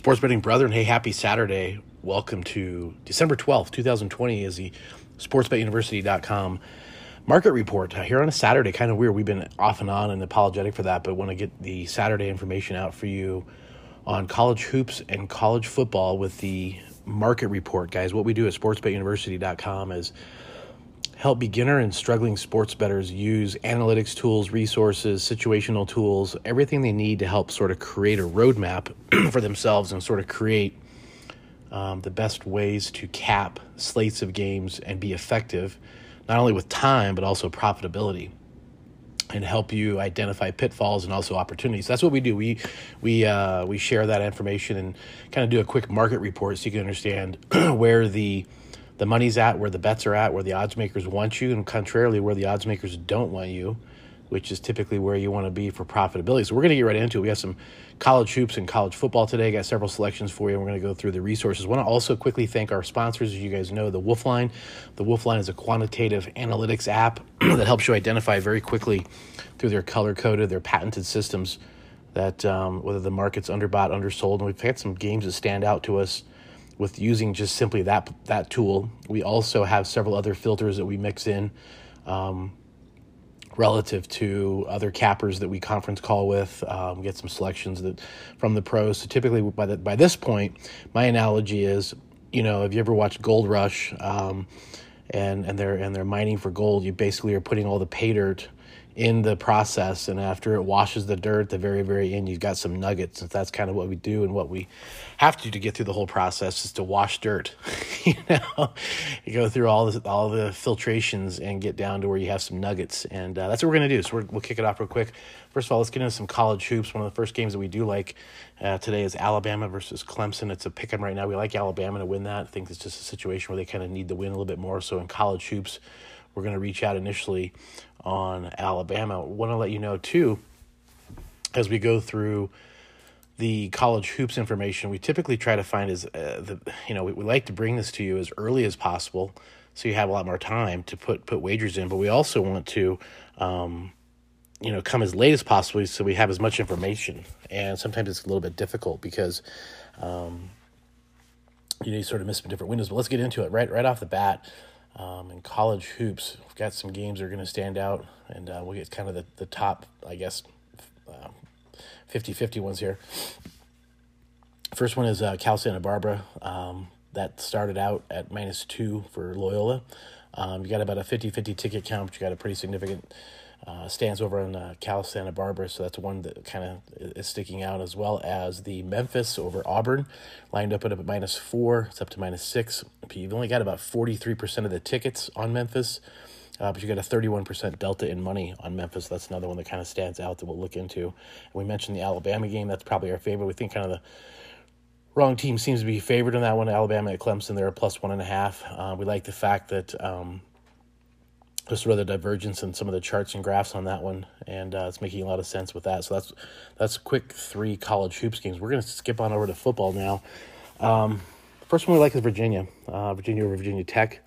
Sports betting brethren, hey, happy Saturday. Welcome to December 12th, 2020 is the sportsbetuniversity.com market report uh, here on a Saturday. Kind of weird. We've been off and on and apologetic for that, but want to get the Saturday information out for you on college hoops and college football with the market report, guys. What we do at sportsbetuniversity.com is help beginner and struggling sports bettors use analytics tools, resources, situational tools, everything they need to help sort of create a roadmap for themselves and sort of create um, the best ways to cap slates of games and be effective, not only with time, but also profitability. And help you identify pitfalls and also opportunities. That's what we do. We we uh, we share that information and kind of do a quick market report so you can understand where the the money's at, where the bets are at, where the odds makers want you, and contrarily, where the odds makers don't want you, which is typically where you want to be for profitability. So we're going to get right into it. We got some college hoops and college football today. Got several selections for you. We're going to go through the resources. want to also quickly thank our sponsors. As you guys know, the Wolf Line. The Wolf Line is a quantitative analytics app that helps you identify very quickly through their color coded, their patented systems that um, whether the market's underbought, undersold. And we've had some games that stand out to us with using just simply that that tool. We also have several other filters that we mix in um, relative to other cappers that we conference call with. Um, get some selections that from the pros. So typically, by the, by this point, my analogy is, you know, have you ever watched Gold Rush? Um, and and they're and they're mining for gold. You basically are putting all the pay dirt in the process and after it washes the dirt the very very end you've got some nuggets. And that's kind of what we do and what we have to do to get through the whole process is to wash dirt you know? You go through all the all the filtrations and get down to where you have some nuggets and uh, that's what we're going to do. So we will kick it off real quick. First of all let's get into some college hoops. One of the first games that we do like uh, today is alabama versus clemson. It's a pick 'em right now. We like alabama to win that. I think it's just a situation where they kind of need to win a little bit more. So in college hoops we're going to reach out initially on Alabama. Want to let you know too, as we go through the college hoops information, we typically try to find as uh, the you know we, we like to bring this to you as early as possible, so you have a lot more time to put put wagers in. But we also want to. Um, you know, come as late as possible so we have as much information. And sometimes it's a little bit difficult because, um, you know, you sort of miss some different windows. But let's get into it right right off the bat. Um, in college hoops, we've got some games that are going to stand out, and uh, we'll get kind of the, the top, I guess, uh, 50 50 ones here. First one is uh, Cal Santa Barbara. Um, that started out at minus two for Loyola. Um, you got about a 50 50 ticket count, but you got a pretty significant uh, stands over in uh, Cal Santa Barbara, so that's one that kind of is sticking out, as well as the Memphis over Auburn, lined up at a minus four. It's up to minus six. You've only got about 43% of the tickets on Memphis, uh, but you got a 31% delta in money on Memphis. That's another one that kind of stands out that we'll look into. We mentioned the Alabama game. That's probably our favorite. We think kind of the wrong team seems to be favored in that one. Alabama at Clemson, they're a plus one and a half. Uh, we like the fact that. Um, just rather divergence in some of the charts and graphs on that one, and uh, it's making a lot of sense with that. So that's that's quick three college hoops games. We're going to skip on over to football now. Um, first one we like is Virginia, uh, Virginia over Virginia Tech.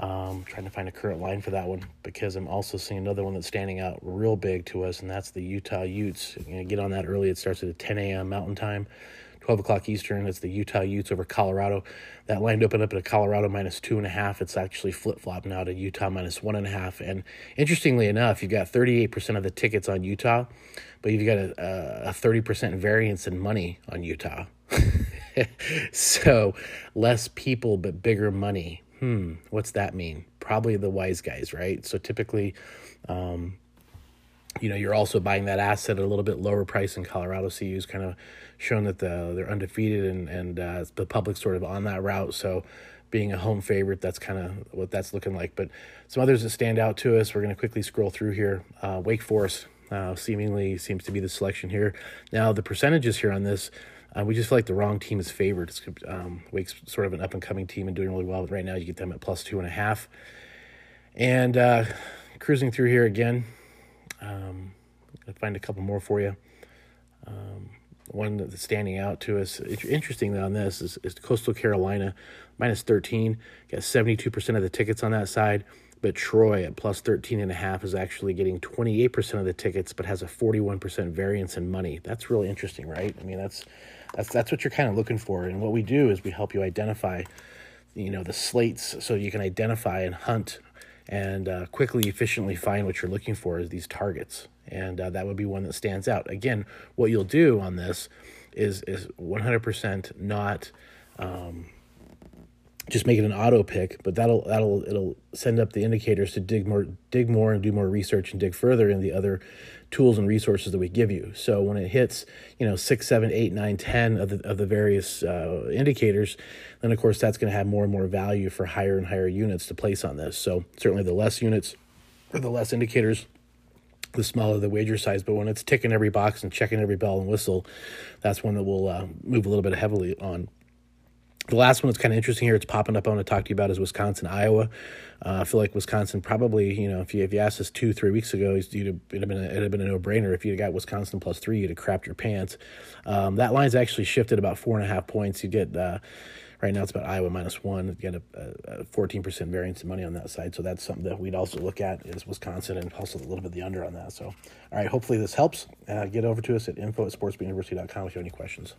Um, trying to find a current line for that one because I'm also seeing another one that's standing out real big to us, and that's the Utah Utes. You're get on that early. It starts at 10 a.m. Mountain Time. 12 o'clock Eastern. It's the Utah Utes over Colorado. That line opened up at a Colorado minus two and a half. It's actually flip flop now to Utah minus one and a half. And interestingly enough, you've got 38% of the tickets on Utah, but you've got a, a 30% variance in money on Utah. so less people, but bigger money. Hmm, what's that mean? Probably the wise guys, right? So typically, um, you know, you're also buying that asset at a little bit lower price in Colorado. CU's kind of shown that the, they're undefeated and and uh, the public's sort of on that route. So being a home favorite, that's kind of what that's looking like. But some others that stand out to us, we're going to quickly scroll through here. Uh, Wake Forest uh, seemingly seems to be the selection here. Now the percentages here on this. Uh, we just feel like the wrong team is favored. It's, um, Wake's sort of an up and coming team and doing really well. But right now, you get them at plus two and a half. And uh, cruising through here again, I'll find a couple more for you. Um, one that's standing out to us, interesting on this, is, is Coastal Carolina, minus 13. Got 72% of the tickets on that side, but Troy at plus 13 and a half is actually getting 28% of the tickets, but has a 41% variance in money. That's really interesting, right? I mean, that's that's that's what you're kind of looking for. And what we do is we help you identify, you know, the slates so you can identify and hunt and uh, quickly, efficiently find what you're looking for is these targets. And uh, that would be one that stands out. Again, what you'll do on this is is 100% not. Um, just make it an auto pick, but that'll that'll it'll send up the indicators to dig more dig more and do more research and dig further in the other tools and resources that we give you. So when it hits, you know, six, seven, eight, nine, ten of the of the various uh, indicators, then of course that's going to have more and more value for higher and higher units to place on this. So certainly the less units or the less indicators, the smaller the wager size. But when it's ticking every box and checking every bell and whistle, that's one that we'll uh, move a little bit heavily on. The last one that's kind of interesting here, it's popping up. I want to talk to you about is Wisconsin, Iowa. Uh, I feel like Wisconsin probably, you know, if you if you asked us two, three weeks ago, you'd have, it'd have been a, have been a no brainer. If you'd got Wisconsin plus three, you'd have crapped your pants. Um, that line's actually shifted about four and a half points. You get uh, right now it's about Iowa minus one. You get a fourteen percent variance in money on that side, so that's something that we'd also look at is Wisconsin and also a little bit the under on that. So, all right, hopefully this helps. Uh, get over to us at info at sportsbetuniversity.com if you have any questions.